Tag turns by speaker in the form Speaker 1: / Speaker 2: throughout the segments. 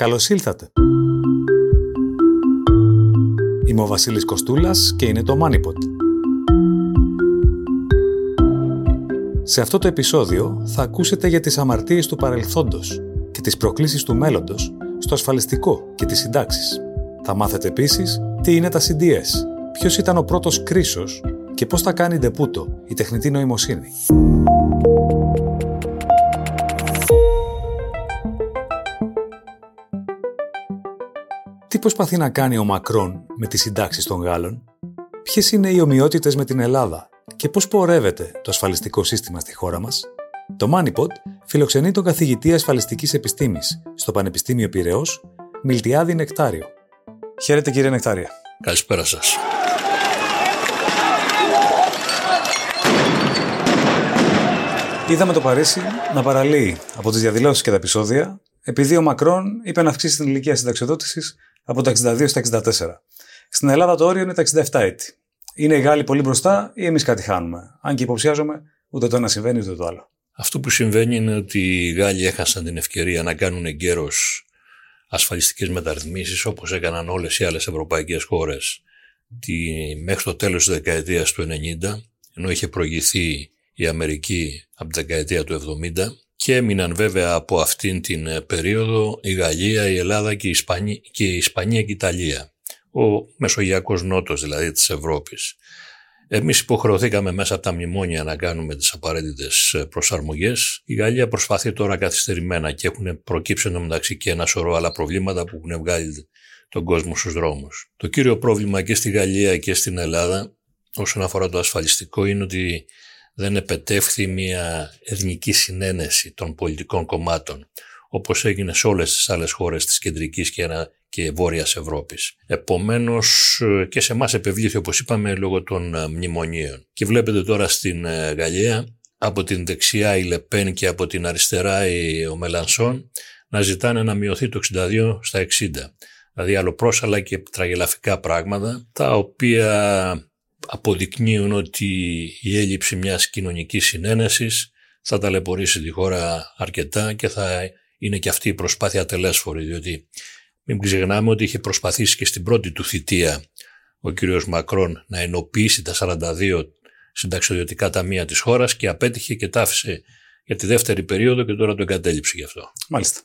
Speaker 1: Καλώς ήλθατε. Είμαι ο Βασίλης Κοστούλας και είναι το MoneyPod. Σε αυτό το επεισόδιο θα ακούσετε για τις αμαρτίες του παρελθόντος και τις προκλήσεις του μέλλοντος στο ασφαλιστικό και τις συντάξεις. Θα μάθετε επίσης τι είναι τα CDS, ποιος ήταν ο πρώτος κρίσος και πώς θα κάνει ντεπούτο η τεχνητή νοημοσύνη. Προσπαθεί να κάνει ο Μακρόν με τις συντάξεις των Γάλλων, ποιες είναι οι ομοιότητες με την Ελλάδα και πώς πορεύεται το ασφαλιστικό σύστημα στη χώρα μας; Το MoneyPod φιλοξενεί τον καθηγητή ασφαλιστικής επιστήμης στο Πανεπιστήμιο Πυραιός, Μιλτιάδη Νεκτάριο. Χαίρετε κύριε Νεκτάρια.
Speaker 2: Καλησπέρα σας.
Speaker 1: Είδαμε το Παρίσι να παραλύει από τις διαδηλώσεις και τα επεισόδια, επειδή ο Μακρόν είπε να αυξήσει την ηλικία συνταξιοδότησης από τα 62 στα 64. Στην Ελλάδα το όριο είναι τα 67 έτη. Είναι οι Γάλλοι πολύ μπροστά ή εμείς κάτι χάνουμε. Αν και υποψιάζομαι, ούτε το ένα συμβαίνει ούτε το άλλο.
Speaker 2: Αυτό που συμβαίνει είναι ότι οι Γάλλοι έχασαν την ευκαιρία να κάνουν εγκαίρως ασφαλιστικές μεταρρυθμίσεις όπως έκαναν όλες οι άλλες ευρωπαϊκές χώρες μέχρι το τέλος της δεκαετίας του 90, ενώ είχε προηγηθεί η Αμερική από τη δεκαετία του 70 και έμειναν βέβαια από αυτήν την ε, περίοδο η Γαλλία, η Ελλάδα και η Ισπανία και η, Ισπανία και η Ιταλία. Ο μεσογειακός νότος δηλαδή της Ευρώπης. Εμείς υποχρεωθήκαμε μέσα από τα μνημόνια να κάνουμε τις απαραίτητες ε, προσαρμογές. Η Γαλλία προσπαθεί τώρα καθυστερημένα και έχουν προκύψει μεταξύ και ένα σωρό άλλα προβλήματα που έχουν βγάλει τον κόσμο στους δρόμους. Το κύριο πρόβλημα και στη Γαλλία και στην Ελλάδα όσον αφορά το ασφαλιστικό είναι ότι δεν επετεύχθη μια εθνική συνένεση των πολιτικών κομμάτων, όπως έγινε σε όλες τις άλλες χώρες της κεντρικής και, και βόρειας Ευρώπης. Επομένως και σε εμάς επευλήθη, όπως είπαμε, λόγω των ε, μνημονίων. Και βλέπετε τώρα στην ε, Γαλλία, από την δεξιά η Λεπέν και από την αριστερά ο Μελανσόν, να ζητάνε να μειωθεί το 62 στα 60. Δηλαδή αλλοπρόσαλα και τραγελαφικά πράγματα, τα οποία αποδεικνύουν ότι η έλλειψη μιας κοινωνικής συνένεσης θα ταλαιπωρήσει τη χώρα αρκετά και θα είναι και αυτή η προσπάθεια τελέσφορη, διότι μην ξεχνάμε ότι είχε προσπαθήσει και στην πρώτη του θητεία ο κύριος Μακρόν να ενοποιήσει τα 42 συνταξιδιωτικά ταμεία της χώρας και απέτυχε και τα άφησε για τη δεύτερη περίοδο και τώρα το εγκατέλειψε γι' αυτό.
Speaker 1: Μάλιστα.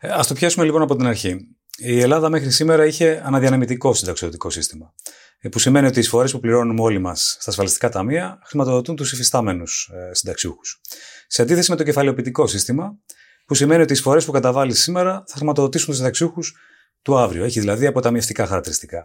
Speaker 1: Ε, ας το πιάσουμε λοιπόν από την αρχή. Η Ελλάδα μέχρι σήμερα είχε αναδιανεμητικό συνταξιοδοτικό σύστημα. Ε, που σημαίνει ότι οι εισφορές που πληρώνουμε όλοι μας στα ασφαλιστικά ταμεία χρηματοδοτούν τους υφιστάμενους ε, συνταξιούχους. Σε αντίθεση με το κεφαλαιοποιητικό σύστημα, που σημαίνει ότι οι εισφορές που καταβάλεις σήμερα θα χρηματοδοτήσουν τους συνταξιούχους του αύριο. Έχει δηλαδή αποταμιευτικά χαρακτηριστικά.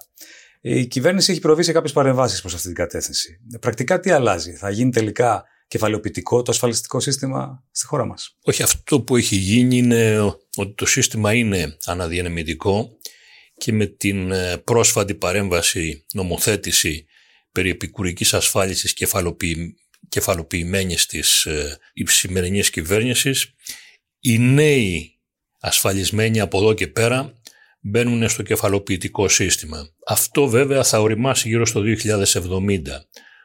Speaker 1: Η κυβέρνηση έχει προβεί σε κάποιες παρεμβάσεις προς αυτή την κατεύθυνση. Πρακτικά τι αλλάζει, θα γίνει τελικά κεφαλαιοποιητικό το ασφαλιστικό σύστημα στη χώρα μας;
Speaker 2: Όχι, αυτό που έχει γίνει είναι ότι το σύστημα είναι αναδιανεμητικό και με την ε, πρόσφατη παρέμβαση νομοθέτηση περί επικουρικής ασφάλισης κεφαλοποιη... κεφαλοποιημένης της ε, σημερινής κυβέρνησης, οι νέοι ασφαλισμένοι από εδώ και πέρα μπαίνουν στο κεφαλοποιητικό σύστημα. Αυτό βέβαια θα οριμάσει γύρω στο 2070,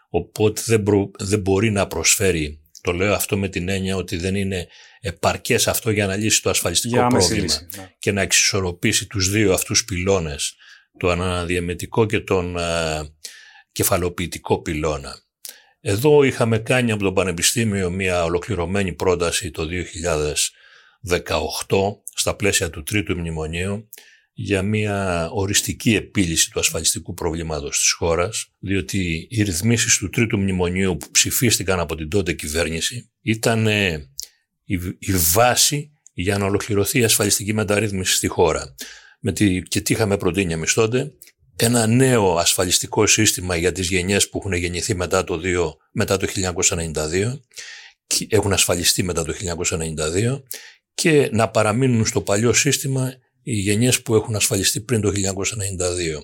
Speaker 2: οπότε δεν, δεν μπορεί να προσφέρει το λέω αυτό με την έννοια ότι δεν είναι επαρκές αυτό για να λύσει το ασφαλιστικό πρόβλημα ναι. και να εξισορροπήσει τους δύο αυτούς πυλώνες, το αναδιαμετικό και τον α, κεφαλοποιητικό πυλώνα. Εδώ είχαμε κάνει από το Πανεπιστήμιο μια ολοκληρωμένη πρόταση το 2018 στα πλαίσια του τρίτου μνημονίου για μια οριστική επίλυση του ασφαλιστικού προβλήματος της χώρας, διότι οι ρυθμίσεις του τρίτου μνημονίου που ψηφίστηκαν από την τότε κυβέρνηση ήταν ε, η, βάση για να ολοκληρωθεί η ασφαλιστική μεταρρύθμιση στη χώρα. Με τη, και τι είχαμε προτείνει εμείς τότε, ένα νέο ασφαλιστικό σύστημα για τις γενιές που έχουν γεννηθεί μετά το, 2, μετά το 1992, έχουν ασφαλιστεί μετά το 1992 και να παραμείνουν στο παλιό σύστημα οι γενιές που έχουν ασφαλιστεί πριν το 1992.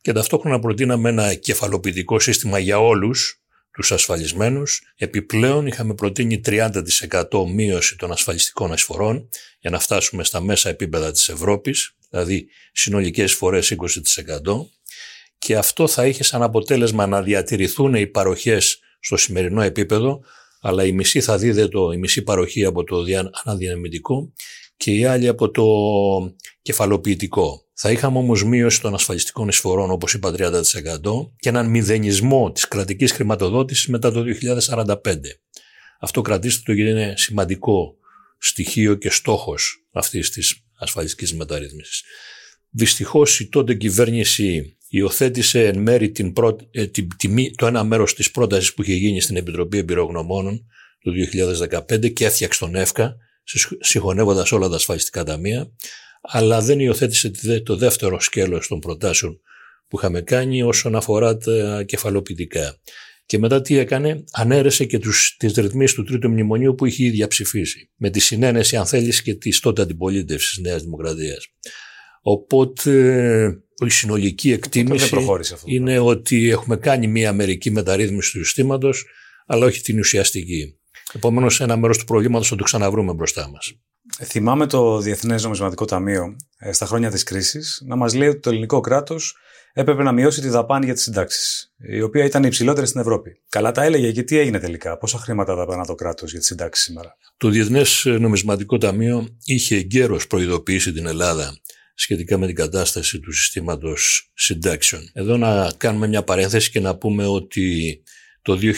Speaker 2: Και ταυτόχρονα προτείναμε ένα κεφαλοποιητικό σύστημα για όλους τους ασφαλισμένους. Επιπλέον είχαμε προτείνει 30% μείωση των ασφαλιστικών εισφορών για να φτάσουμε στα μέσα επίπεδα της Ευρώπης, δηλαδή συνολικές εισφορές 20%. Και αυτό θα είχε σαν αποτέλεσμα να διατηρηθούν οι παροχές στο σημερινό επίπεδο, αλλά η μισή θα δίδεται, η μισή παροχή από το αναδιανεμητικό και η άλλη από το κεφαλοποιητικό. Θα είχαμε όμως μείωση των ασφαλιστικών εισφορών όπως είπα 30% και έναν μηδενισμό της κρατικής χρηματοδότησης μετά το 2045. Αυτό κρατήστε το γιατί είναι σημαντικό στοιχείο και στόχος αυτής της ασφαλιστικής μεταρρύθμισης. Δυστυχώς η τότε κυβέρνηση υιοθέτησε εν μέρη την ε, την, το ένα μέρος της πρότασης που είχε γίνει στην Επιτροπή Εμπειρογνωμόνων το 2015 και έφτιαξε τον ΕΦΚΑ συγχωνεύοντας όλα τα ασφαλιστικά ταμεία αλλά δεν υιοθέτησε το δεύτερο σκέλος των προτάσεων που είχαμε κάνει όσον αφορά τα κεφαλοποιητικά. Και μετά τι έκανε, ανέρεσε και τους, τις ρυθμίσεις του τρίτου μνημονίου που είχε ήδη ψηφίσει. Με τη συνένεση, αν θέλεις, και της τότε αντιπολίτευσης της Νέας Δημοκρατίας. Οπότε η συνολική εκτίμηση είναι ότι έχουμε κάνει μια μερική μεταρρύθμιση του συστήματος, αλλά όχι την ουσιαστική. Επομένως, ένα μέρος του προβλήματος θα το ξαναβρούμε μπροστά μας.
Speaker 1: Θυμάμαι το Διεθνές Νομισματικό Ταμείο ε, στα χρόνια της κρίσης να μας λέει ότι το ελληνικό κράτος έπρεπε να μειώσει τη δαπάνη για τις συντάξεις, η οποία ήταν η υψηλότερη στην Ευρώπη. Καλά τα έλεγε και τι έγινε τελικά, πόσα χρήματα δαπανά το κράτος για τις συντάξεις σήμερα;
Speaker 2: Το Διεθνές Νομισματικό Ταμείο είχε εγκαίρως προειδοποιήσει την Ελλάδα σχετικά με την κατάσταση του συστήματος συντάξεων. Εδώ να κάνουμε μια παρένθεση και να πούμε ότι το 2001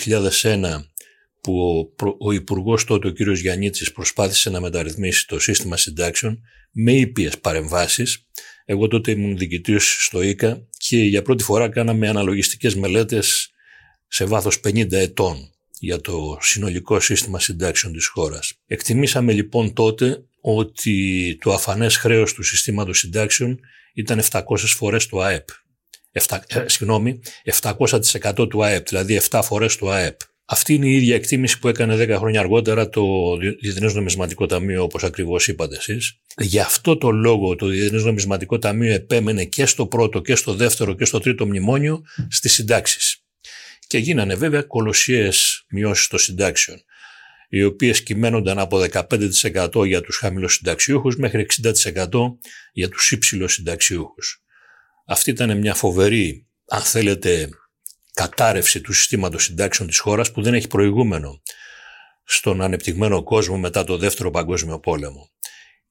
Speaker 2: που ο Υπουργός τότε, ο κ. Γιαννίτσης, προσπάθησε να μεταρρυθμίσει το σύστημα συντάξεων με ήπιες παρεμβάσεις. Εγώ τότε ήμουν διοικητής στο ΙΚΑ και για πρώτη φορά κάναμε αναλογιστικές μελέτες σε βάθος 50 ετών για το συνολικό σύστημα συντάξεων της χώρας. Εκτιμήσαμε λοιπόν τότε ότι το αφανές χρέος του συστήματος συντάξεων ήταν 700 φορές το ΑΕΠ. 7, ε, συγγνώμη, 700% του ΑΕΠ, δηλαδή 7 φορές το ΑΕΠ. Αυτή είναι η ίδια εκτίμηση που έκανε 10 χρόνια αργότερα το Διεθνές Νομισματικό Ταμείο, όπως ακριβώς είπατε εσείς. Γι' αυτό το λόγο το Διεθνές Νομισματικό Ταμείο επέμενε και στο πρώτο και στο δεύτερο και στο τρίτο μνημόνιο στις συντάξεις. Και γίνανε βέβαια κολοσσίες μειώσεις των συντάξεων οι οποίες κυμαίνονταν από 15% για τους χαμηλοσυνταξιούχους μέχρι 60% για τους υψηλοσυνταξιούχους. Αυτή ήταν μια φοβερή, αν θέλετε, κατάρρευση του συστήματος συντάξεων της χώρας που δεν έχει προηγούμενο στον ανεπτυγμένο κόσμο μετά το Δεύτερο Παγκόσμιο Πόλεμο.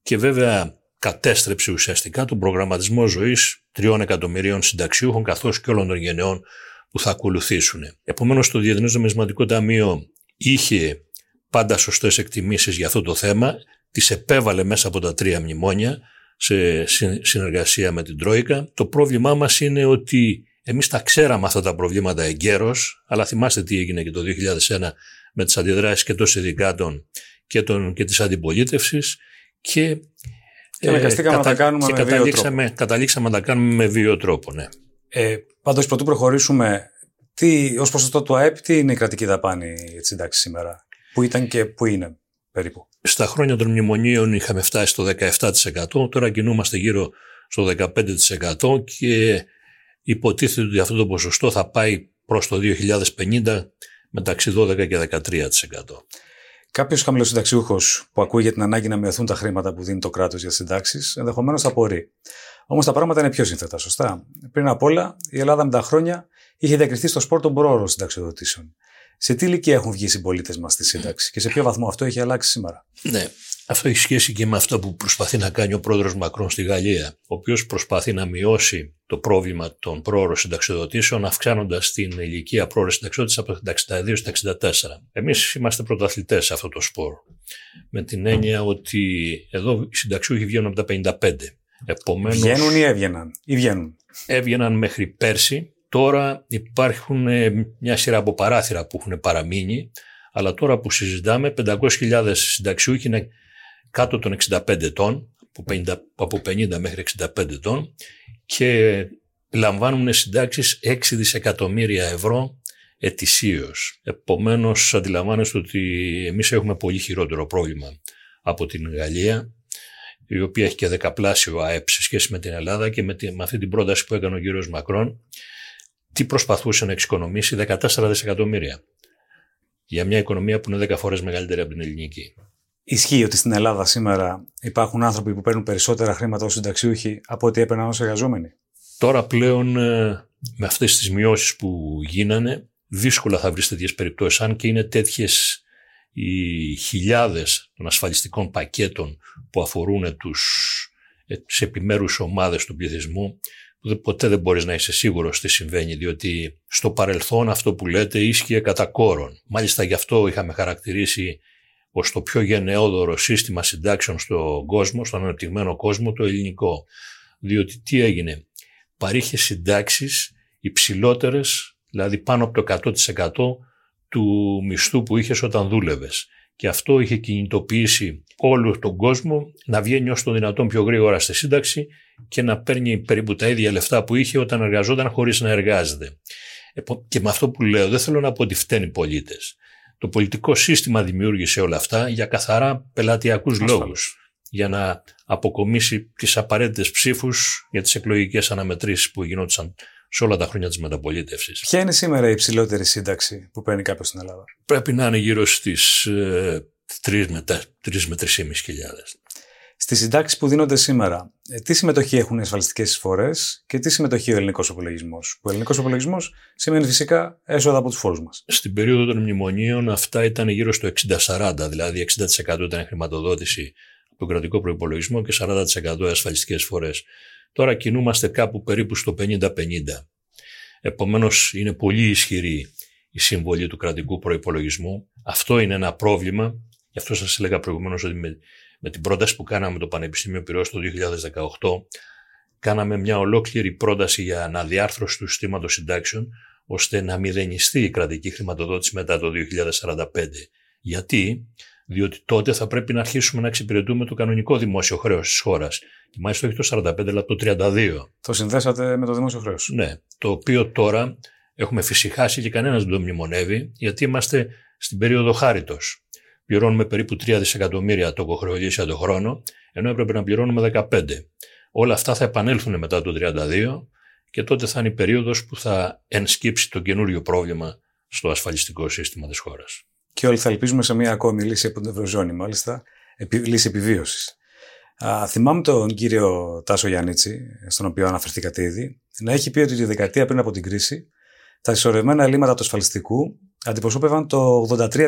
Speaker 2: Και βέβαια κατέστρεψε ουσιαστικά τον προγραμματισμό ζωής τριών εκατομμυρίων συνταξιούχων καθώς και όλων των γενεών που θα ακολουθήσουν. Επομένως το Διεθνές Νομισματικό Ταμείο είχε πάντα σωστές εκτιμήσεις για αυτό το θέμα, τις επέβαλε μέσα από τα τρία μνημόνια σε συνεργασία με την Τρόικα. Το πρόβλημά μας είναι ότι εμείς τα ξέραμε αυτά τα προβλήματα εγκαίρως, αλλά θυμάστε τι έγινε και το 2001 με τις αντιδράσεις και των συνδικάτων και, των, και της αντιπολίτευσης και,
Speaker 1: και αναγκαστήκαμε ε, να τα κάνουμε με καταλήξαμε,
Speaker 2: τρόπο. Καταλήξαμε να τα κάνουμε με βίο τρόπο, ναι.
Speaker 1: Ε, πάντως, πρωτού προχωρήσουμε, τι, ως ποσοστό του ΑΕΠ, τι είναι η κρατική δαπάνη για τις συντάξεις σήμερα, που ήταν και που είναι περίπου;
Speaker 2: Στα χρόνια των μνημονίων είχαμε φτάσει στο 17%, τώρα κινούμαστε γύρω στο 15% και υποτίθεται ότι αυτό το ποσοστό θα πάει προς το 2050 μεταξύ 12 και 13%.
Speaker 1: Κάποιος χαμηλοσυνταξιούχο που ακούει για την ανάγκη να μειωθούν τα χρήματα που δίνει το κράτος για συντάξεις, ενδεχομένως θα απορεί. Όμως τα πράγματα είναι πιο σύνθετα, σωστά. Πριν απ' όλα, η Ελλάδα με τα χρόνια είχε διακριθεί στο σπορ των προώρων συνταξιοδοτήσεων. Σε τι ηλικία έχουν βγει οι συμπολίτες μας στη σύνταξη και σε ποιο βαθμό αυτό έχει αλλάξει σήμερα;
Speaker 2: Ναι. Αυτό έχει σχέση και με αυτό που προσπαθεί να κάνει ο πρόεδρος Μακρόν στη Γαλλία, ο οποίος προσπαθεί να μειώσει το πρόβλημα των πρόωρων συνταξιοδοτήσεων, αυξάνοντας την ηλικία πρόωρων συνταξιοδότησης από τα 62 στα 64. Εμείς είμαστε πρωταθλητές σε αυτό το σπορ. Με την έννοια ότι εδώ οι συνταξιούχοι βγαίνουν από τα 55.
Speaker 1: Επομένως, βγαίνουν ή έβγαιναν, ή βγαίνουν.
Speaker 2: Έβγαιναν μέχρι πέρσι. Τώρα υπάρχουν ε, μια σειρά από παράθυρα που έχουν παραμείνει, αλλά τώρα που συζητάμε 500.000 συνταξιούχοι είναι κάτω των 65 ετών, από 50, μέχρι 65 ετών και λαμβάνουν συντάξεις 6 δισεκατομμύρια ευρώ ετησίως. Επομένως αντιλαμβάνεστε ότι εμείς έχουμε πολύ χειρότερο πρόβλημα από την Γαλλία η οποία έχει και δεκαπλάσιο ΑΕΠ σε σχέση με την Ελλάδα και με, με αυτή την πρόταση που έκανε ο κύριος Μακρόν τι προσπαθούσε να εξοικονομήσει 14 δισεκατομμύρια για μια οικονομία που είναι 10 φορές μεγαλύτερη από την ελληνική.
Speaker 1: Ισχύει ότι στην Ελλάδα σήμερα υπάρχουν άνθρωποι που παίρνουν περισσότερα χρήματα ως συνταξιούχοι από ό,τι έπαιρναν ως εργαζόμενοι;
Speaker 2: Τώρα πλέον ε, με αυτές τις μειώσεις που γίνανε δύσκολα θα βρεις τέτοιες περιπτώσεις αν και είναι τέτοιες οι χιλιάδες των ασφαλιστικών πακέτων που αφορούν τους, ε, σε επιμέρους ομάδες του πληθυσμού ποτέ δεν μπορείς να είσαι σίγουρος τι συμβαίνει διότι στο παρελθόν αυτό που λέτε ίσχυε κατά κόρον. Μάλιστα γι' αυτό είχαμε χαρακτηρίσει ως το πιο γενναιόδωρο σύστημα συντάξεων στον κόσμο, στον αναπτυγμένο κόσμο, το ελληνικό. Διότι τι έγινε, παρήχε συντάξεις υψηλότερες, δηλαδή πάνω από το 100% του μισθού που είχες όταν δούλευες. Και αυτό είχε κινητοποιήσει όλο τον κόσμο να βγαίνει όσο το δυνατόν πιο γρήγορα στη σύνταξη και να παίρνει περίπου τα ίδια λεφτά που είχε όταν εργαζόταν χωρίς να εργάζεται. Και με αυτό που λέω δεν θέλω να πω ότι φταίνει οι πολίτες. Το πολιτικό σύστημα δημιούργησε όλα αυτά για καθαρά πελατειακούς λόγους. Για να αποκομίσει τις απαραίτητες ψήφους για τις εκλογικές αναμετρήσεις που γινόντουσαν σε όλα τα χρόνια της μεταπολίτευσης.
Speaker 1: Ποια είναι σήμερα η υψηλότερη σύνταξη που παίρνει κάποιος στην Ελλάδα,
Speaker 2: Πρέπει να είναι γύρω στις ε, 3 με 3 με 3,5 χιλιάδες.
Speaker 1: Στις συντάξεις που δίνονται σήμερα, ε, τι συμμετοχή έχουν οι ασφαλιστικές εισφορές και τι συμμετοχή ο ελληνικός υπολογισμό. Ο ελληνικός υπολογισμό σημαίνει φυσικά έσοδα από τους φόρους μας.
Speaker 2: Στην περίοδο των μνημονίων αυτά ήταν γύρω στο 60-40, δηλαδή 60% ήταν χρηματοδότηση από τον κρατικό προπολογισμό και 40% ασφαλιστικές εισφορές. Τώρα κινούμαστε κάπου περίπου στο 50-50. Επομένως είναι πολύ ισχυρή η συμβολή του κρατικού προϋπολογισμού. Αυτό είναι ένα πρόβλημα. Γι' αυτό σας έλεγα προηγουμένως ότι με, με την πρόταση που κάναμε το Πανεπιστήμιο Πυρός το 2018 κάναμε μια ολόκληρη πρόταση για αναδιάρθρωση του συστήματος συντάξεων ώστε να μηδενιστεί η κρατική χρηματοδότηση μετά το 2045. Γιατί; Διότι τότε θα πρέπει να αρχίσουμε να εξυπηρετούμε το κανονικό δημόσιο χρέος της χώρας. Και μάλιστα όχι το 45, αλλά το 32.
Speaker 1: Το συνδέσατε με το δημόσιο χρέος.
Speaker 2: Ναι. Το οποίο τώρα έχουμε φυσικάσει και κανένας δεν το μνημονεύει, γιατί είμαστε στην περίοδο χάριτος. Πληρώνουμε περίπου 3 δισεκατομμύρια τοκοχρεωλήσια το χρόνο, ενώ έπρεπε να πληρώνουμε 15. Όλα αυτά θα επανέλθουν μετά το 32 και τότε θα είναι η περίοδος που θα ενσκύψει το καινούριο πρόβλημα στο ασφαλιστικό σύστημα της χώρας
Speaker 1: και όλοι θα ελπίζουμε σε μια ακόμη λύση από την Ευρωζώνη, μάλιστα, λύση επιβίωσης. Θυμάμαι τον κύριο Τάσο Γιάννητσι, στον οποίο αναφερθήκατε ήδη, να έχει πει ότι τη δεκαετία πριν από την κρίση τα ισορρευμένα ελλείμματα του ασφαλιστικού αντιπροσώπευαν το 83%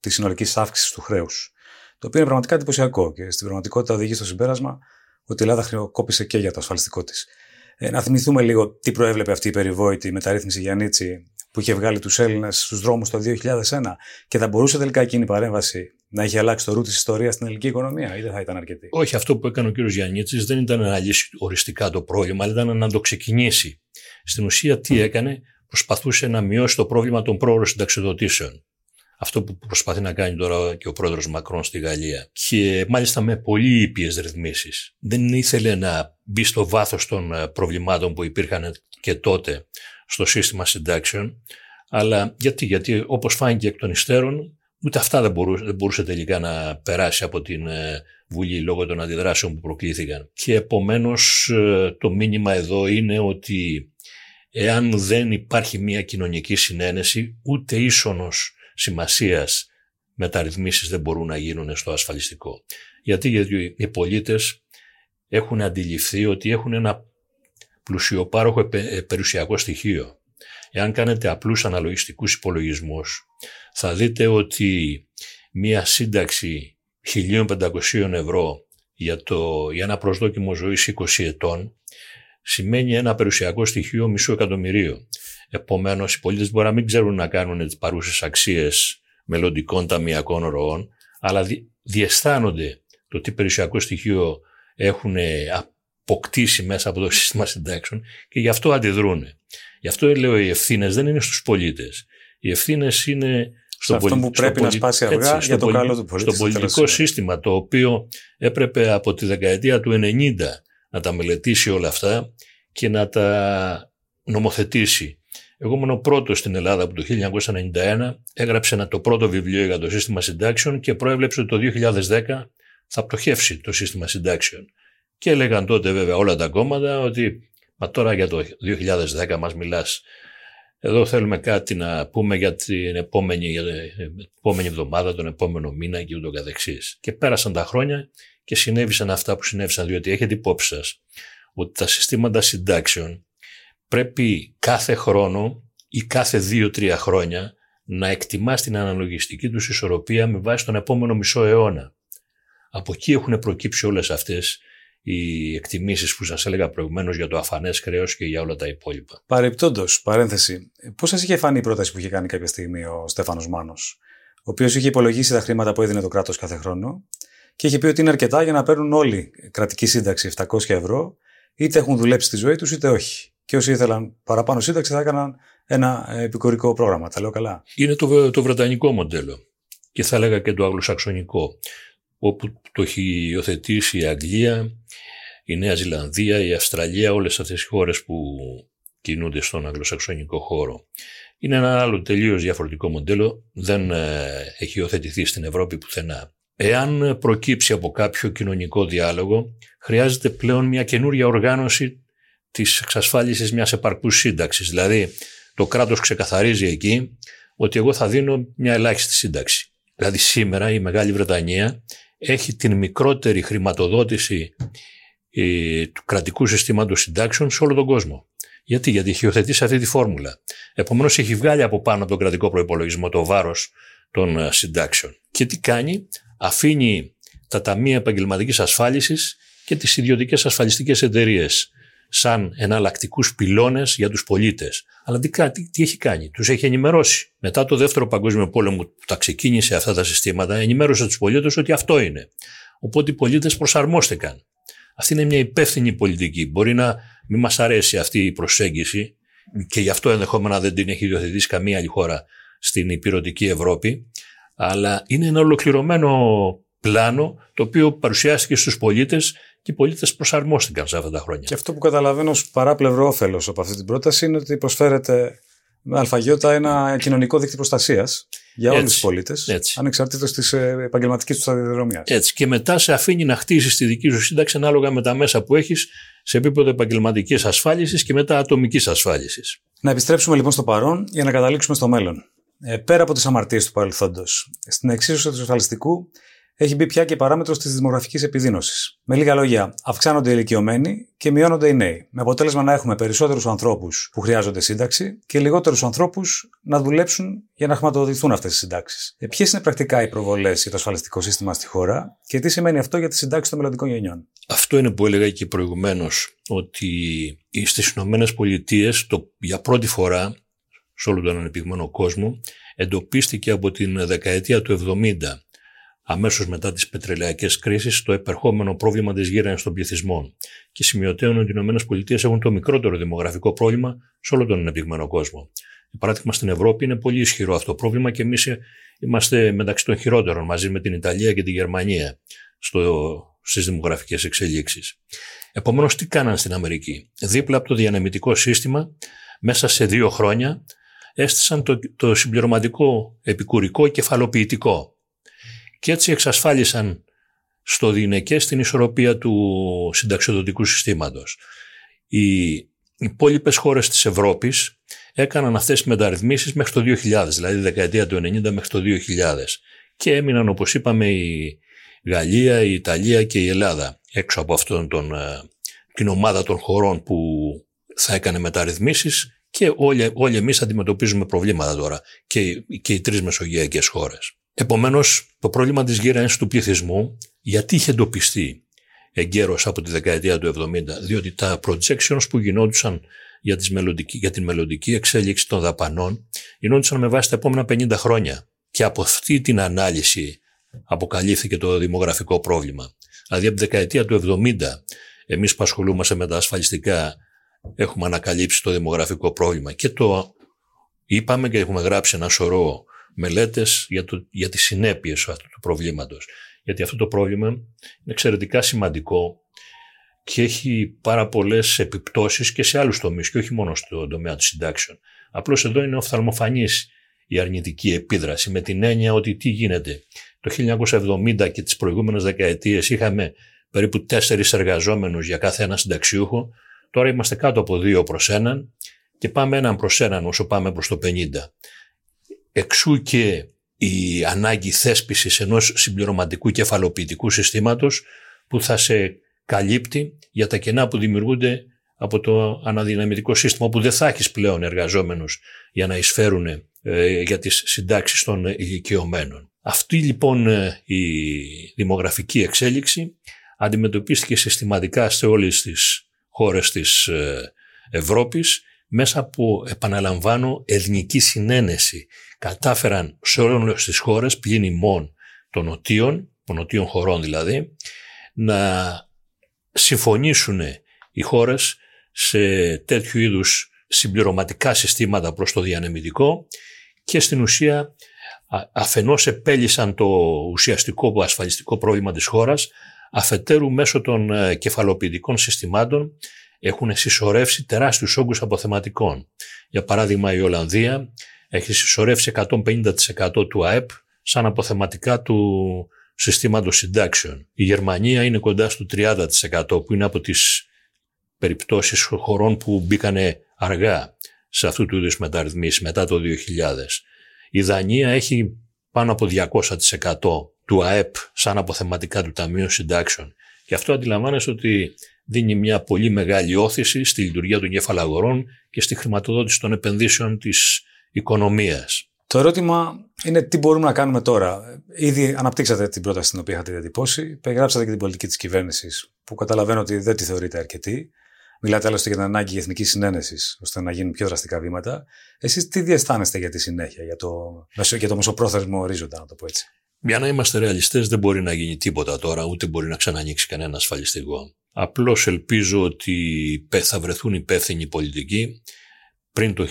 Speaker 1: τη συνολική αύξηση του χρέους. Το οποίο είναι πραγματικά εντυπωσιακό και στην πραγματικότητα οδηγεί στο συμπέρασμα ότι η Ελλάδα χρεοκόπησε και για το ασφαλιστικό της. Ε, να θυμηθούμε λίγο τι προέβλεπε αυτή η περιβόητη μεταρρύθμιση Γιάννητσι που είχε βγάλει τους Έλληνες στους δρόμους το 2001 και θα μπορούσε τελικά εκείνη η παρέμβαση να έχει αλλάξει το ρου της ιστορίας στην ελληνική οικονομία ή δεν θα ήταν αρκετή;
Speaker 2: Όχι, αυτό που έκανε ο κ. Γιάννητη δεν ήταν να λύσει οριστικά το πρόβλημα, αλλά ήταν να το ξεκινήσει. Στην ουσία τι έκανε, προσπαθούσε να μειώσει το πρόβλημα των πρόωρων συνταξιδοτήσεων. Αυτό που προσπαθεί να κάνει τώρα και ο πρόεδρος Μακρόν στη Γαλλία. Και μάλιστα με πολύ ήπιες ρυθμίσεις. Δεν ήθελε να μπει στο βάθος των ε, προβλημάτων που υπήρχαν και τότε στο σύστημα συντάξεων. Αλλά γιατί, γιατί όπως φάνηκε εκ των υστέρων, ούτε αυτά δεν μπορούσε, δεν μπορούσε τελικά να περάσει από την ε, Βουλή λόγω των αντιδράσεων που προκλήθηκαν. Και επομένως ε, το μήνυμα εδώ είναι ότι εάν δεν υπάρχει μια κοινωνική συνένεση, ούτε ίσονος σημασίας μεταρρυθμίσεις δεν μπορούν να γίνουν στο ασφαλιστικό. Γιατί, γιατί οι πολίτες έχουν αντιληφθεί ότι έχουν ένα πλουσιοπάροχο ε, περιουσιακό στοιχείο. Εάν κάνετε απλούς αναλογιστικούς υπολογισμούς, θα δείτε ότι μία σύνταξη 1.500 ευρώ για, το, για ένα προσδόκιμο ζωής 20 ετών σημαίνει ένα περιουσιακό στοιχείο μισού εκατομμυρίου. Επομένως, οι πολίτες μπορεί να μην ξέρουν να κάνουν τις παρούσες αξίες μελλοντικών ταμιακών ροών, αλλά διαισθάνονται το τι περιουσιακό στοιχείο έχουν αποκτήσει μέσα από το σύστημα συντάξεων και γι' αυτό αντιδρούν. Γι' αυτό λέω οι ευθύνες δεν είναι στους πολίτες. Οι ευθύνες είναι
Speaker 1: στο αυτό που πρέπει να σπάσει αργά έτσι, για το καλό του πολίτη.
Speaker 2: Στο πολιτικό σύστημα το οποίο έπρεπε από τη δεκαετία του 90 να τα μελετήσει όλα αυτά και να τα νομοθετήσει. Εγώ ήμουν ο πρώτος στην Ελλάδα που το 1991 έγραψε ένα, το πρώτο βιβλίο για το σύστημα συντάξεων και προέβλεψε ότι το 2010 θα πτωχεύσει το σύστημα συντάξεων. Και έλεγαν τότε βέβαια όλα τα κόμματα ότι μα τώρα για το 2010 μας μιλάς. Εδώ θέλουμε κάτι να πούμε για την επόμενη, για την επόμενη εβδομάδα, τον επόμενο μήνα και ούτω καθεξής. Και πέρασαν τα χρόνια και συνέβησαν αυτά που συνέβησαν, διότι έχετε υπόψη σας ότι τα συστήματα συντάξεων πρέπει κάθε χρόνο ή κάθε δύο-τρία χρόνια να εκτιμάς την αναλογιστική τους ισορροπία με βάση τον επόμενο μισό αιώνα. Από εκεί έχουν προκύψει όλες αυτές οι εκτιμήσεις που σας έλεγα προηγουμένως για το αφανές χρέος και για όλα τα υπόλοιπα.
Speaker 1: Παρεπτόντως, παρένθεση, πώς σας είχε φανεί η πρόταση που είχε κάνει κάποια στιγμή ο Στέφανος Μάνος, ο οποίος είχε υπολογίσει τα χρήματα που έδινε το κράτος κάθε χρόνο και είχε πει ότι είναι αρκετά για να παίρνουν όλοι κρατική σύνταξη 700 ευρώ, είτε έχουν δουλέψει στη ζωή τους είτε όχι. Και όσοι ήθελαν παραπάνω σύνταξη θα έκαναν ένα επικουρικό πρόγραμμα. Τα λέω καλά.
Speaker 2: Είναι το, το βρετανικό μοντέλο και θα έλεγα και το αγγλοσαξονικό, όπου το έχει υιοθετήσει η Αγγλία, η Νέα Ζηλανδία, η Αυστραλία, όλες αυτές οι χώρες που κινούνται στον αγγλοσαξονικό χώρο. Είναι ένα άλλο τελείως διαφορετικό μοντέλο, δεν ε, έχει υιοθετηθεί στην Ευρώπη πουθενά. Εάν προκύψει από κάποιο κοινωνικό διάλογο, χρειάζεται πλέον μια καινούρια οργάνωση της εξασφάλισης μιας επαρκούς σύνταξης. Δηλαδή, το κράτος ξεκαθαρίζει εκεί ότι εγώ θα δίνω μια ελάχιστη σύνταξη. Δηλαδή, σήμερα η Μεγάλη Βρετανία έχει την μικρότερη χρηματοδότηση ε, του κρατικού συστήματος συντάξεων σε όλο τον κόσμο. Γιατί, γιατί έχει υιοθετήσει αυτή τη φόρμουλα. Επομένως, έχει βγάλει από πάνω τον κρατικό προπολογισμό το βάρος των ε, συντάξεων. Και τι κάνει, αφήνει τα ταμεία επαγγελματικής ασφάλισης και τις ιδιωτικές ασφαλιστικές εταιρείες σαν εναλλακτικούς πυλώνες για τους πολίτες. Αλλά τι, τι, τι, έχει κάνει, τους έχει ενημερώσει. Μετά το δεύτερο παγκόσμιο πόλεμο που τα ξεκίνησε αυτά τα συστήματα, ενημέρωσε τους πολίτες ότι αυτό είναι. Οπότε οι πολίτες προσαρμόστηκαν. Αυτή είναι μια υπεύθυνη πολιτική. Μπορεί να μην μας αρέσει αυτή η προσέγγιση και γι' αυτό ενδεχόμενα δεν την έχει υιοθετήσει καμία άλλη χώρα στην υπηρετική Ευρώπη, αλλά είναι ένα ολοκληρωμένο πλάνο το οποίο παρουσιάστηκε στους πολίτες και οι πολίτες προσαρμόστηκαν σε αυτά τα χρόνια.
Speaker 1: Και αυτό που καταλαβαίνω ως παράπλευρο όφελος από αυτή την πρόταση είναι ότι προσφέρεται με αλφαγιώτα ένα κοινωνικό δίκτυο προστασίας για όλους τους πολίτες, ανεξαρτήτως της ε, επαγγελματικής τους σταδιοδρομία.
Speaker 2: Έτσι. Και μετά σε αφήνει να χτίσει τη δική σου σύνταξη ανάλογα με τα μέσα που έχεις σε επίπεδο επαγγελματικής ασφάλισης και μετά ατομικής ασφάλισης.
Speaker 1: Να επιστρέψουμε λοιπόν στο παρόν για να καταλήξουμε στο μέλλον. Ε, πέρα από τις αμαρτίες του παρελθόντος, στην εξίσωση του ασφαλιστικού έχει μπει πια και παράμετρος της δημογραφικής επιδείνωσης. Με λίγα λόγια, αυξάνονται οι ηλικιωμένοι και μειώνονται οι νέοι. Με αποτέλεσμα να έχουμε περισσότερους ανθρώπους που χρειάζονται σύνταξη και λιγότερους ανθρώπους να δουλέψουν για να χρηματοδοτηθούν αυτές οι συντάξεις. Ε, Ποιες είναι πρακτικά οι προβολές για το ασφαλιστικό σύστημα στη χώρα και τι σημαίνει αυτό για τη συντάξη των μελλοντικών γενιών;
Speaker 2: Αυτό είναι που έλεγα και προηγουμένως, ότι στις ΗΠΑ για πρώτη φορά σε όλο τον ανεπτυγμένο κόσμο εντοπίστηκε από την δεκαετία του 70 αμέσως μετά τις πετρελαϊκές κρίσεις, το επερχόμενο πρόβλημα της γύρανσης των πληθυσμών και σημειωτέων ότι οι ΗΠΑ έχουν το μικρότερο δημογραφικό πρόβλημα σε όλο τον ανεπτυγμένο κόσμο. Για παράδειγμα, στην Ευρώπη είναι πολύ ισχυρό αυτό το πρόβλημα και εμείς είμαστε μεταξύ των χειρότερων μαζί με την Ιταλία και τη Γερμανία στις δημογραφικές εξελίξεις. Επομένως, τι κάναν στην Αμερική; Δίπλα από το διανεμητικό σύστημα, μέσα σε δύο χρόνια, έστησαν το, το συμπληρωματικό επικουρικό κεφαλοποιητικό και έτσι εξασφάλισαν στο διηνεκές την ισορροπία του συνταξιοδοτικού συστήματος. Οι υπόλοιπες χώρες της Ευρώπης έκαναν αυτές τις μεταρρυθμίσεις μέχρι το 2000, δηλαδή δεκαετία του 90 μέχρι το 2000 και έμειναν όπως είπαμε η Γαλλία, η Ιταλία και η Ελλάδα έξω από αυτόν τον, ε, την ομάδα των χωρών που θα έκανε μεταρρυθμίσεις και όλοι, όλοι εμείς αντιμετωπίζουμε προβλήματα τώρα και, και οι τρεις μεσογειακές χώρες. Επομένως, το πρόβλημα της γύρανση του πληθυσμού, γιατί είχε εντοπιστεί εγκαίρως από τη δεκαετία του 70, διότι τα projections που γινόντουσαν για, τις για την μελλοντική εξέλιξη των δαπανών γινόντουσαν με βάση τα επόμενα 50 χρόνια. Και από αυτή την ανάλυση αποκαλύφθηκε το δημογραφικό πρόβλημα. Δηλαδή από τη δεκαετία του 70, εμείς που ασχολούμαστε με τα ασφαλιστικά έχουμε ανακαλύψει το δημογραφικό πρόβλημα και το είπαμε και έχουμε γράψει ένα σωρό μελέτες για, το, για τις συνέπειες αυτού του προβλήματος. Γιατί αυτό το πρόβλημα είναι εξαιρετικά σημαντικό και έχει πάρα πολλές επιπτώσεις και σε άλλους τομείς και όχι μόνο στο τομέα των συντάξεων. Απλώς εδώ είναι οφθαλμοφανής η αρνητική επίδραση με την έννοια ότι τι γίνεται. Το 1970 και τις προηγούμενες δεκαετίες είχαμε περίπου τέσσερις εργαζόμενους για κάθε ένα συνταξιούχο. Τώρα είμαστε κάτω από δύο προς έναν και πάμε έναν προς έναν όσο πάμε προς το 50. Εξού και η ανάγκη θέσπισης ενός συμπληρωματικού κεφαλοποιητικού συστήματος που θα σε καλύπτει για τα κενά που δημιουργούνται από το αναδυναμητικό σύστημα που δεν θα έχεις πλέον εργαζόμενους για να εισφέρουν ε, για τις συντάξεις των ηλικιωμένων. Αυτή λοιπόν ε, η δημογραφική εξέλιξη αντιμετωπίστηκε συστηματικά σε όλες τις χώρες της ε, Ευρώπης μέσα από, επαναλαμβάνω, εθνική συνένεση. Κατάφεραν σε όλες τις χώρες, πλην ημών των νοτίων, των νοτίων χωρών δηλαδή, να συμφωνήσουν οι χώρες σε τέτοιου είδους συμπληρωματικά συστήματα προς το διανεμητικό και στην ουσία αφενός επέλυσαν το ουσιαστικό ασφαλιστικό πρόβλημα της χώρας, αφετέρου μέσω των ε, κεφαλοποιητικών συστημάτων έχουν συσσωρεύσει τεράστιους όγκους αποθεματικών. Για παράδειγμα η Ολλανδία έχεις συσσωρεύσει 150% του ΑΕΠ σαν αποθεματικά του συστήματος συντάξεων. Η Γερμανία είναι κοντά στο 30% που είναι από τις περιπτώσεις χωρών που μπήκανε αργά σε αυτού του είδους μεταρρυθμίσεις μετά το 2000. Η Δανία έχει πάνω από 200% του ΑΕΠ σαν αποθεματικά του Ταμείου Συντάξεων. Και αυτό αντιλαμβάνεσαι ότι δίνει μια πολύ μεγάλη όθηση στη λειτουργία των κεφαλαγορών και στη χρηματοδότηση των επενδύσεων της οικονομίας.
Speaker 1: Το ερώτημα είναι τι μπορούμε να κάνουμε τώρα. Ήδη αναπτύξατε την πρόταση την οποία είχατε διατυπώσει, περιγράψατε και την πολιτική της κυβέρνησης, που καταλαβαίνω ότι δεν τη θεωρείτε αρκετή. Μιλάτε άλλωστε για την ανάγκη εθνική συνένεση, ώστε να γίνουν πιο δραστικά βήματα. Εσείς τι διαισθάνεστε για τη συνέχεια, για το, για το μεσοπρόθεσμο ορίζοντα, να το πω έτσι;
Speaker 2: Για να είμαστε ρεαλιστές, δεν μπορεί να γίνει τίποτα τώρα, ούτε μπορεί να ξανανοίξει κανένα ασφαλιστικό. Απλώς ελπίζω ότι θα βρεθούν υπεύθυνοι πολιτικοί πριν το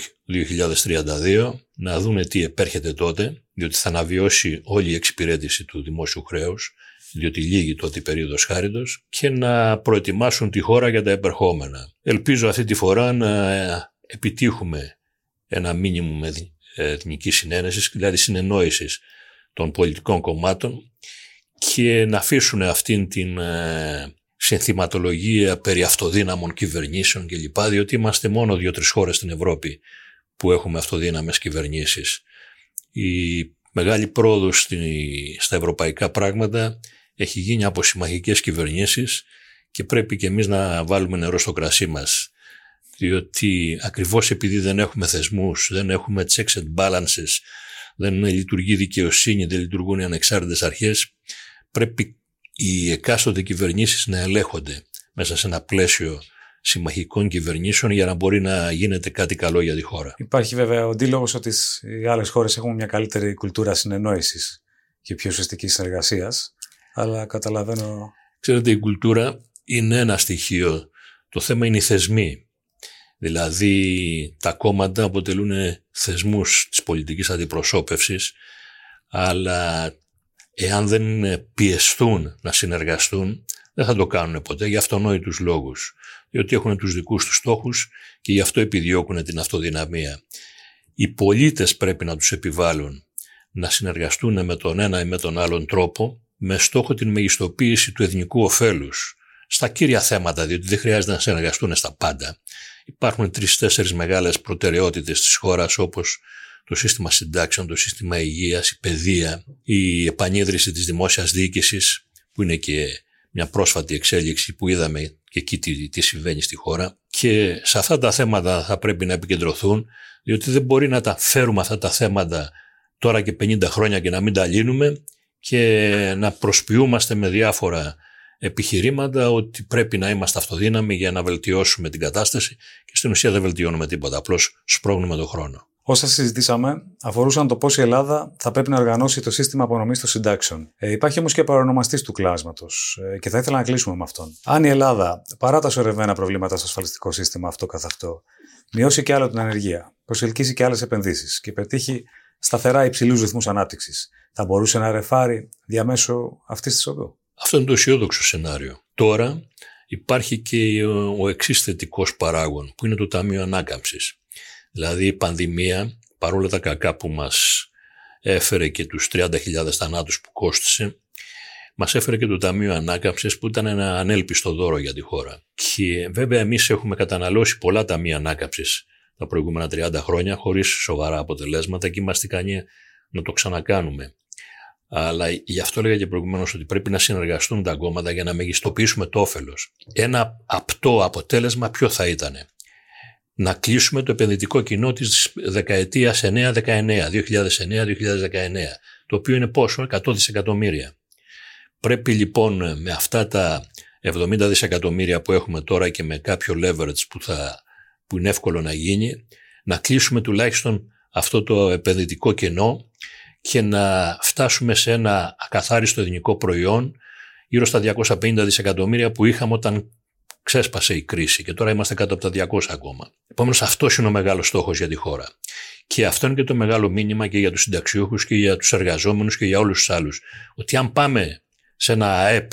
Speaker 2: 2032 να δούνε τι επέρχεται τότε, διότι θα αναβιώσει όλη η εξυπηρέτηση του δημόσιου χρέους, διότι λύγει τότε η περίοδος χάριτος, και να προετοιμάσουν τη χώρα για τα επερχόμενα. Ελπίζω αυτή τη φορά να επιτύχουμε ένα μήνυμο με εθνικής συνένεσης, δηλαδή συνεννόησης των πολιτικών κομμάτων και να αφήσουν αυτήν την ε, συνθηματολογία περί αυτοδύναμων κυβερνήσεων κλπ. Διότι είμαστε μόνο δύο-τρεις χώρες στην Ευρώπη που έχουμε αυτοδύναμες κυβερνήσεις. Η μεγάλη πρόοδος στα ευρωπαϊκά πράγματα έχει γίνει από συμμαχικές κυβερνήσεις και πρέπει και εμείς να βάλουμε νερό στο κρασί μας. Διότι ακριβώς επειδή δεν έχουμε θεσμούς, δεν έχουμε checks and balances, δεν λειτουργεί δικαιοσύνη, δεν λειτουργούν οι ανεξάρτητες αρχές, πρέπει οι εκάστοτε κυβερνήσεις να ελέγχονται μέσα σε ένα πλαίσιο συμμαχικών κυβερνήσεων για να μπορεί να γίνεται κάτι καλό για τη χώρα.
Speaker 1: Υπάρχει βέβαια ο αντίλογος ότι οι άλλες χώρες έχουν μια καλύτερη κουλτούρα συνεννόησης και πιο ουσιαστικής συνεργασίας, αλλά καταλαβαίνω...
Speaker 2: Ξέρετε, η κουλτούρα είναι ένα στοιχείο. Το θέμα είναι οι θεσμοί. Δηλαδή, τα κόμματα αποτελούν θεσμούς της πολιτικής αντιπροσώπευσης, αλλά εάν δεν πιεστούν να συνεργαστούν, δεν θα το κάνουν ποτέ για αυτονόητους λόγους. Διότι έχουν τους δικούς τους στόχους και γι' αυτό επιδιώκουν την αυτοδυναμία. Οι πολίτες πρέπει να τους επιβάλλουν να συνεργαστούν με τον ένα ή με τον άλλον τρόπο με στόχο την μεγιστοποίηση του εθνικού ωφέλους στα κύρια θέματα, διότι δεν χρειάζεται να συνεργαστούν στα πάντα. Υπάρχουν τρει-τέσσερι μεγάλες προτεραιότητες της χώρας, όπως το σύστημα συντάξεων, το σύστημα υγείας, η παιδεία, η επανίδρυση της δημόσιας διοίκησης που είναι και μια πρόσφατη εξέλιξη που είδαμε και εκεί τι, τι συμβαίνει στη χώρα και σε αυτά τα θέματα θα πρέπει να επικεντρωθούν διότι δεν μπορεί να τα φέρουμε αυτά τα θέματα τώρα και 50 χρόνια και να μην τα λύνουμε και να προσποιούμαστε με διάφορα επιχειρήματα ότι πρέπει να είμαστε αυτοδύναμοι για να βελτιώσουμε την κατάσταση και στην ουσία δεν βελτιώνουμε τίποτα, απλώς σπρώχνουμε τον χρόνο.
Speaker 1: Όσα συζητήσαμε αφορούσαν το πώς η Ελλάδα θα πρέπει να οργανώσει το σύστημα απονομής των συντάξεων. Ε, υπάρχει όμως και παρονομαστής του κλάσματος ε, και θα ήθελα να κλείσουμε με αυτόν. Αν η Ελλάδα, παρά τα σωρευμένα προβλήματα στο ασφαλιστικό σύστημα αυτό καθ' αυτό, μειώσει και άλλο την ανεργία, προσελκύσει και άλλες επενδύσεις και πετύχει σταθερά υψηλούς ρυθμούς ανάπτυξης, θα μπορούσε να ρεφάρει διαμέσου αυτής της οδού.
Speaker 2: Αυτό είναι το αισιόδοξο σενάριο. Τώρα υπάρχει και ο εξής θετικός παράγον, που είναι το Ταμείο Ανάκαμψης. Δηλαδή η πανδημία, παρόλα τα κακά που μας έφερε και τους 30.000 θανάτους που κόστησε, μας έφερε και το Ταμείο Ανάκαμψης που ήταν ένα ανέλπιστο δώρο για τη χώρα. Και βέβαια εμείς έχουμε καταναλώσει πολλά Ταμεία Ανάκαμψης τα προηγούμενα 30 χρόνια χωρίς σοβαρά αποτελέσματα και είμαστε ικανοί να το ξανακάνουμε. Αλλά γι' αυτό έλεγα και προηγουμένως ότι πρέπει να συνεργαστούν τα κόμματα για να μεγιστοποιήσουμε το όφελος. Ένα απτό αποτέλεσμα ποιο θα ήταν να κλείσουμε το επενδυτικό κοινό της δεκαετίας 9-19, 2009-2019, το οποίο είναι πόσο, 100 δισεκατομμύρια. Πρέπει λοιπόν με αυτά τα 70 δισεκατομμύρια που έχουμε τώρα και με κάποιο leverage που, θα, που είναι εύκολο να γίνει, να κλείσουμε τουλάχιστον αυτό το επενδυτικό κενό και να φτάσουμε σε ένα ακαθάριστο ελληνικό προϊόν γύρω στα 250 δισεκατομμύρια που είχαμε όταν ξέσπασε η κρίση και τώρα είμαστε κάτω από τα 200 ακόμα. Επομένως, αυτός είναι ο μεγάλος στόχος για τη χώρα. Και αυτό είναι και το μεγάλο μήνυμα και για τους συνταξιούχους και για τους εργαζόμενους και για όλους τους άλλους. Ότι αν πάμε σε ένα ΑΕΠ,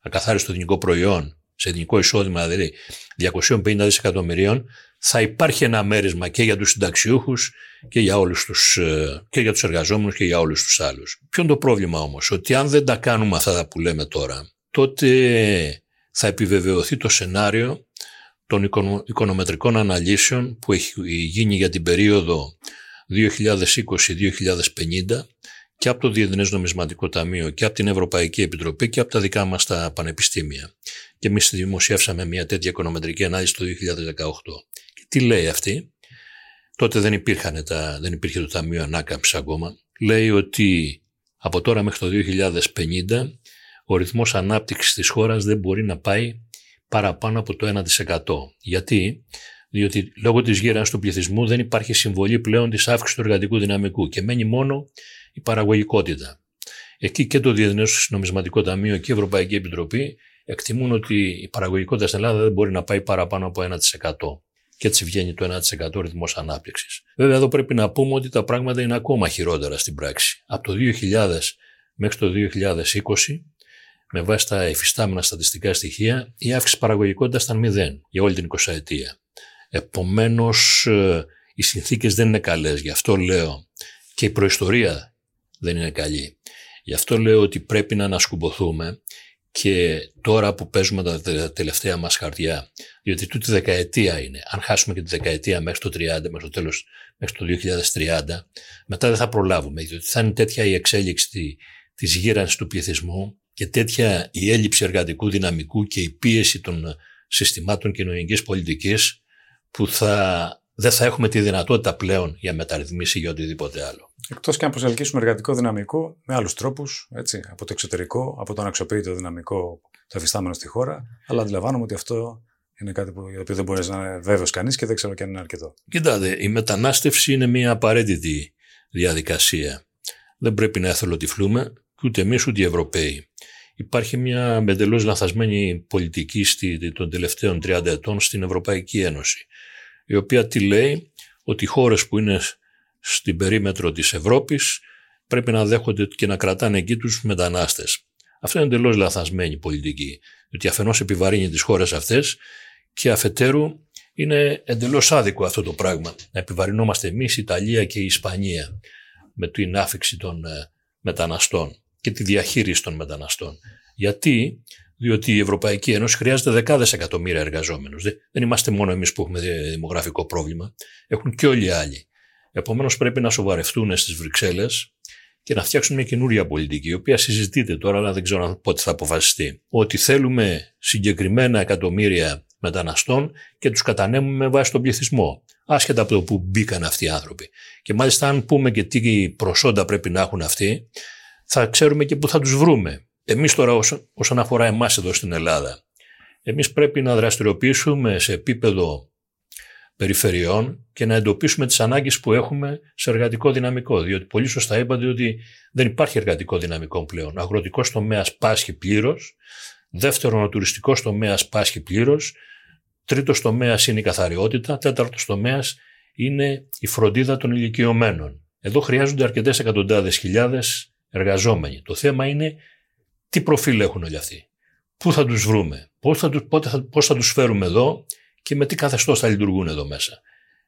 Speaker 2: ακαθάριστο ελληνικό προϊόν, σε ελληνικό εισόδημα δηλαδή 250 δισεκατομμυρίων, θα υπάρχει ένα μέρισμα και για τους συνταξιούχους και για, όλους τους, ε, και για τους εργαζόμενους και για όλους τους άλλους. Ποιο είναι το πρόβλημα όμως, ότι αν δεν τα κάνουμε αυτά που λέμε τώρα, τότε θα επιβεβαιωθεί το σενάριο των οικονομετρικών αναλύσεων που έχει γίνει για την περίοδο 2020-2050 και από το Διεθνές Νομισματικό Ταμείο και από την Ευρωπαϊκή Επιτροπή και από τα δικά μας τα πανεπιστήμια. Και εμείς δημοσιεύσαμε μια τέτοια οικονομετρική ανάλυση το 2018. Τι λέει αυτή; Τότε δεν, υπήρχαν τα, δεν υπήρχε το Ταμείο Ανάκαμψης ακόμα. Λέει ότι από τώρα μέχρι το 2050 ο ρυθμός ανάπτυξης της χώρας δεν μπορεί να πάει παραπάνω από το 1%. Γιατί; Διότι λόγω της γύρανσης του πληθυσμού δεν υπάρχει συμβολή πλέον της αύξησης του εργατικού δυναμικού και μένει μόνο η παραγωγικότητα. Εκεί και το Διεθνές Νομισματικό Ταμείο και η Ευρωπαϊκή Επιτροπή εκτιμούν ότι η παραγωγικότητα στην Ελλάδα δεν μπορεί να πάει παραπάνω από 1% και έτσι βγαίνει το 1% ρυθμός ανάπτυξης. Βέβαια εδώ πρέπει να πούμε ότι τα πράγματα είναι ακόμα χειρότερα στην πράξη. Από το 2000 μέχρι το 2020 με βάση τα εφιστάμενα στατιστικά στοιχεία η αύξηση παραγωγικότητας ήταν μηδέν για όλη την 20 ετία. Επομένως ε, οι συνθήκες δεν είναι καλές. Γι' αυτό λέω και η προϊστορία δεν είναι καλή. Γι' αυτό λέω ότι πρέπει να ανασκουμποθούμε και τώρα που παίζουμε τα τελευταία μας χαρτιά, διότι τούτη δεκαετία είναι, αν χάσουμε και τη δεκαετία μέχρι το 30, μέχρι το τέλος, μέχρι το 2030, μετά δεν θα προλάβουμε, διότι θα είναι τέτοια η εξέλιξη της γύρανσης του πληθυσμού και τέτοια η έλλειψη εργατικού δυναμικού και η πίεση των συστημάτων κοινωνικής πολιτικής που θα, δεν θα έχουμε τη δυνατότητα πλέον για μεταρρυθμίση ή για οτιδήποτε άλλο.
Speaker 1: Εκτός και αν προσελκύσουμε εργατικό δυναμικό με άλλους τρόπους, από το εξωτερικό, από το αναξιοποιητό δυναμικό το εφιστάμενο στη χώρα, αλλά αντιλαμβάνομαι ότι αυτό είναι κάτι που, για το οποίο δεν μπορείς να είναι βέβαιος κανείς και δεν ξέρω και αν είναι αρκετό.
Speaker 2: Κοιτάτε, η μετανάστευση είναι μια απαραίτητη διαδικασία. Δεν πρέπει να εθελοτυφλούμε ούτε εμείς ούτε οι Ευρωπαίοι. Υπάρχει μια εντελώς λανθασμένη πολιτική των τελευταίων 30 ετών στην Ευρωπαϊκή Ένωση, η οποία τι λέει ότι οι χώρες που είναι στην περίμετρο της Ευρώπης πρέπει να δέχονται και να κρατάνε εκεί τους μετανάστες. Αυτό είναι εντελώς λαθασμένη πολιτική, διότι αφενός επιβαρύνει τις χώρες αυτές και αφετέρου είναι εντελώς άδικο αυτό το πράγμα. Να επιβαρυνόμαστε εμείς, η Ιταλία και η Ισπανία με την άφηξη των ε, μεταναστών και τη διαχείριση των μεταναστών. Γιατί, διότι η Ευρωπαϊκή Ένωση χρειάζεται δεκάδες εκατομμύρια εργαζόμενους. Δεν είμαστε μόνο εμείς που έχουμε δημογραφικό πρόβλημα, έχουν και όλοι οι άλλοι. Επομένως, πρέπει να σοβαρευτούν στις Βρυξέλλες και να φτιάξουν μια καινούρια πολιτική, η οποία συζητείται τώρα, αλλά δεν ξέρω πότε θα αποφασιστεί. Ότι θέλουμε συγκεκριμένα εκατομμύρια μεταναστών και τους κατανέμουμε με βάση τον πληθυσμό. Άσχετα από το που μπήκαν αυτοί οι άνθρωποι. Και μάλιστα, αν πούμε και τι προσόντα πρέπει να έχουν αυτοί, θα ξέρουμε και πού θα τους βρούμε. Εμείς τώρα, όσον αφορά εμάς εδώ στην Ελλάδα, εμείς πρέπει να δραστηριοποιήσουμε σε επίπεδο περιφερειών και να εντοπίσουμε τις ανάγκες που έχουμε σε εργατικό δυναμικό. Διότι πολύ σωστά είπατε ότι δεν υπάρχει εργατικό δυναμικό πλέον. Ο αγροτικός τομέας πάσχει πλήρως. Δεύτερον, ο τουριστικός τομέας πάσχει πλήρως. Τρίτος τομέας είναι η καθαριότητα. Τέταρτος τομέας είναι η φροντίδα των ηλικιωμένων. Εδώ χρειάζονται αρκετές εκατοντάδες χιλιάδες εργαζόμενοι. Το θέμα είναι τι προφίλ έχουν όλοι αυτοί. Πού θα τους βρούμε, πώς θα, πώς θα τους φέρουμε εδώ και με τι καθεστώς θα λειτουργούν εδώ μέσα.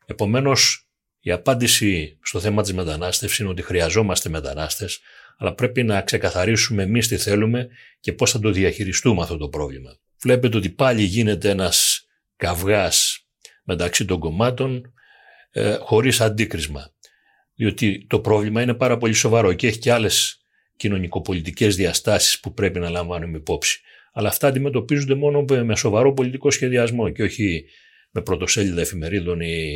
Speaker 2: Επομένως, η απάντηση στο θέμα της μετανάστευσης είναι ότι χρειαζόμαστε μετανάστες, αλλά πρέπει να ξεκαθαρίσουμε εμείς τι θέλουμε και πώς θα το διαχειριστούμε αυτό το πρόβλημα. Βλέπετε ότι πάλι γίνεται ένας καυγάς μεταξύ των κομμάτων ε, χωρίς αντίκρισμα. Διότι το πρόβλημα είναι πάρα πολύ σοβαρό και έχει και άλλες κοινωνικοπολιτικές διαστάσεις που πρέπει να λαμβάνουμε υπόψη αλλά αυτά αντιμετωπίζονται μόνο με σοβαρό πολιτικό σχεδιασμό και όχι με πρωτοσέλιδα εφημερίδων ή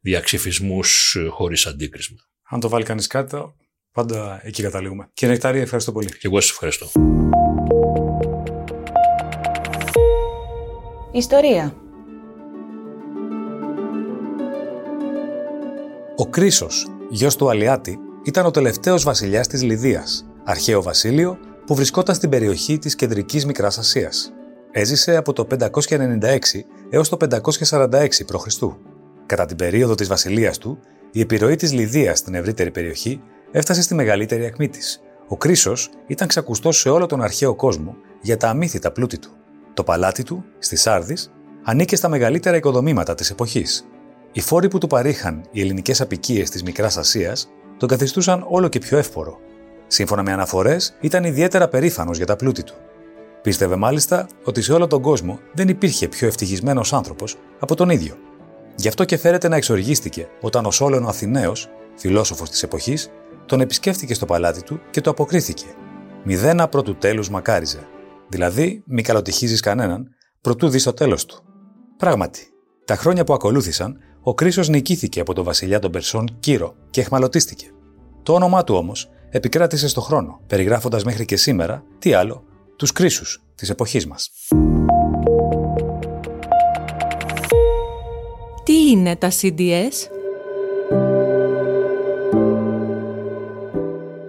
Speaker 2: διαξυφισμούς χωρίς αντίκρισμα.
Speaker 1: Αν το βάλει κανείς κάτω, πάντα εκεί καταλήγουμε. Κύριε Νεκτάρη, ευχαριστώ πολύ.
Speaker 2: Και εγώ σας ευχαριστώ.
Speaker 3: Ιστορία.
Speaker 1: Ο Κρίσος, γιος του Αλιάτη, ήταν ο τελευταίος βασιλιάς της Λιδίας, αρχαίο βασίλειο που βρισκόταν στην περιοχή της κεντρικής Μικράς Ασίας. Έζησε από το 596 έως το 546 π.Χ. Κατά την περίοδο της βασιλείας του, η επιρροή της Λιδίας στην ευρύτερη περιοχή έφτασε στη μεγαλύτερη ακμή της. Ο Κρίσος ήταν ξακουστός σε όλο τον αρχαίο κόσμο για τα αμύθιτα πλούτη του. Το παλάτι του, στη Σάρδης, ανήκε στα μεγαλύτερα οικοδομήματα της εποχής. Οι φόροι που του παρήχαν οι ελληνικές απικίες της Μικράς Ασίας τον καθιστούσαν όλο και πιο εύπορο. Σύμφωνα με αναφορές, ήταν ιδιαίτερα περήφανος για τα πλούτη του. Πίστευε μάλιστα ότι σε όλο τον κόσμο δεν υπήρχε πιο ευτυχισμένος άνθρωπος από τον ίδιο. Γι' αυτό και φέρεται να εξοργίστηκε όταν ο Σόλων ο Αθηναίος, φιλόσοφος της εποχής, τον επισκέφθηκε στο παλάτι του και το αποκρίθηκε. Μηδένα πρώτου τέλους μακάριζε. Δηλαδή, μη καλοτυχίζεις κανέναν, προτού δεις το τέλος του. Πράγματι, τα χρόνια που ακολούθησαν, ο Κρίσος νικήθηκε από τον βασιλιά των Περσών Κύρο και εχμαλωτίστηκε. Το όνομά του όμως επικράτησε στο χρόνο, περιγράφοντας μέχρι και σήμερα, τι άλλο, τους κρίσους της εποχής μας.
Speaker 3: Τι είναι τα CDS?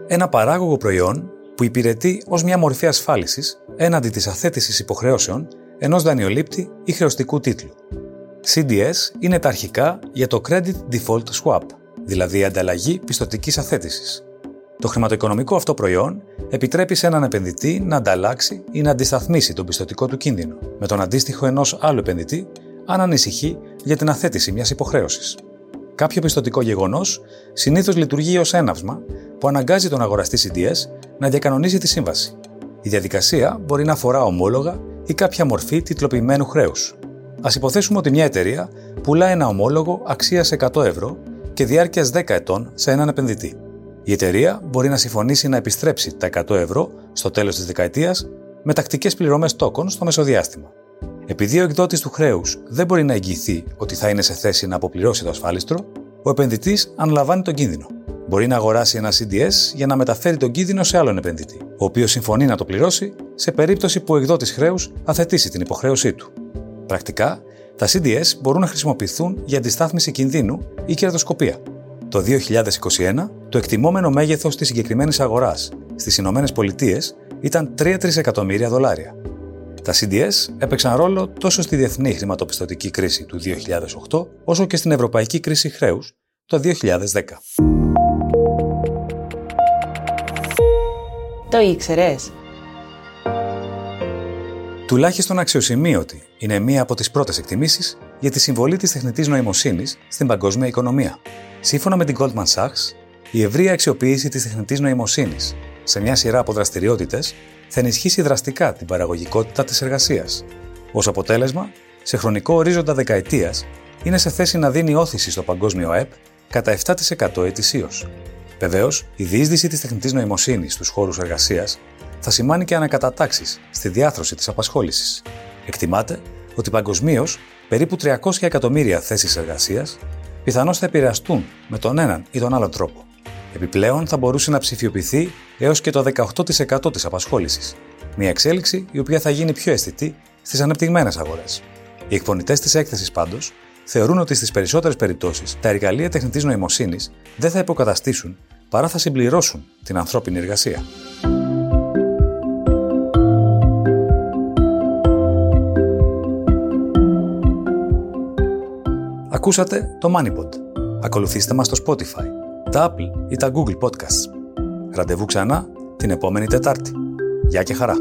Speaker 1: Ένα παράγωγο προϊόν που υπηρετεί ως μια μορφή ασφάλισης έναντι της αθέτησης υποχρεώσεων ενός δανειολήπτη ή χρεωστικού τίτλου. CDS είναι τα αρχικά για το Credit Default Swap, δηλαδή η ανταλλαγή πιστοτικής αθέτησης. Το χρηματοοικονομικό αυτό προϊόν επιτρέπει σε έναν επενδυτή να ανταλλάξει ή να αντισταθμίσει τον πιστοτικό του κίνδυνο με τον αντίστοιχο ενός άλλου επενδυτή, αν ανησυχεί για την αθέτηση μιας υποχρέωσης. Κάποιο πιστοτικό γεγονός συνήθως λειτουργεί ως έναυσμα που αναγκάζει τον αγοραστή CDS να διακανονίσει τη σύμβαση. Η διαδικασία μπορεί να αφορά ομόλογα ή κάποια μορφή τιτλοποιημένου χρέους. Α υποθέσουμε ότι μια εταιρεία πουλά ένα ομόλογο αξίας 100 ευρώ και διάρκειας 10 ετών σε έναν επενδυτή. Η εταιρεία μπορεί να συμφωνήσει να επιστρέψει τα 100 ευρώ στο τέλος της δεκαετίας με τακτικές πληρωμές τόκων στο μεσοδιάστημα. Επειδή ο εκδότης του χρέους δεν μπορεί να εγγυηθεί ότι θα είναι σε θέση να αποπληρώσει το ασφάλιστρο, ο επενδυτής αναλαμβάνει τον κίνδυνο. Μπορεί να αγοράσει ένα CDS για να μεταφέρει τον κίνδυνο σε άλλον επενδυτή, ο οποίος συμφωνεί να το πληρώσει σε περίπτωση που ο εκδότης χρέους αθετήσει την υποχρέωσή του. Πρακτικά, τα CDS μπορούν να χρησιμοποιηθούν για αντιστάθμιση κινδύνου ή κερδοσκοπία. Το 2021, το εκτιμόμενο μέγεθος της συγκεκριμένης αγοράς στις Ηνωμένες Πολιτείες ήταν 3 τρισεκατομμύρια δολάρια. Τα CDS έπαιξαν ρόλο τόσο στη διεθνή χρηματοπιστωτική κρίση του 2008, όσο και στην ευρωπαϊκή κρίση χρέους το 2010.
Speaker 3: Το ήξερες;
Speaker 1: Τουλάχιστον αξιοσημείωτη είναι μία από τις πρώτες εκτιμήσεις για τη συμβολή της τεχνητής νοημοσύνης στην παγκόσμια οικονομία. Σύμφωνα με την Goldman Sachs, η ευρεία αξιοποίηση της τεχνητής νοημοσύνης σε μια σειρά από δραστηριότητες θα ενισχύσει δραστικά την παραγωγικότητα της εργασίας. Ω αποτέλεσμα, σε χρονικό ορίζοντα δεκαετίας, είναι σε θέση να δίνει όθηση στο παγκόσμιο ΑΕΠ κατά 7% ετησίως. Βεβαίως, η διείσδυση της τεχνητής νοημοσύνης στους χώρους εργασίας θα σημάνει και ανακατατάξεις στη διάθρωση της απασχόλησης. Εκτιμάται ότι παγκοσμίως περίπου 300 εκατομμύρια θέσεις εργασίας πιθανώς θα επηρεαστούν με τον έναν ή τον άλλο τρόπο. Επιπλέον, θα μπορούσε να ψηφιοποιηθεί έως και το 18% της απασχόλησης. Μια εξέλιξη η οποία θα γίνει πιο αισθητή στις ανεπτυγμένες αγορές. Οι εκπονητές της έκθεσης πάντως θεωρούν ότι στις περισσότερες περιπτώσεις τα εργαλεία τεχνητής νοημοσύνης δεν θα υποκαταστήσουν παρά θα συμπληρώσουν την ανθρώπινη εργασία. Ακούσατε το MoneyPod. Ακολουθήστε μας στο Spotify, τα Apple ή τα Google Podcasts. Ραντεβού ξανά την επόμενη Τετάρτη. Γεια και χαρά!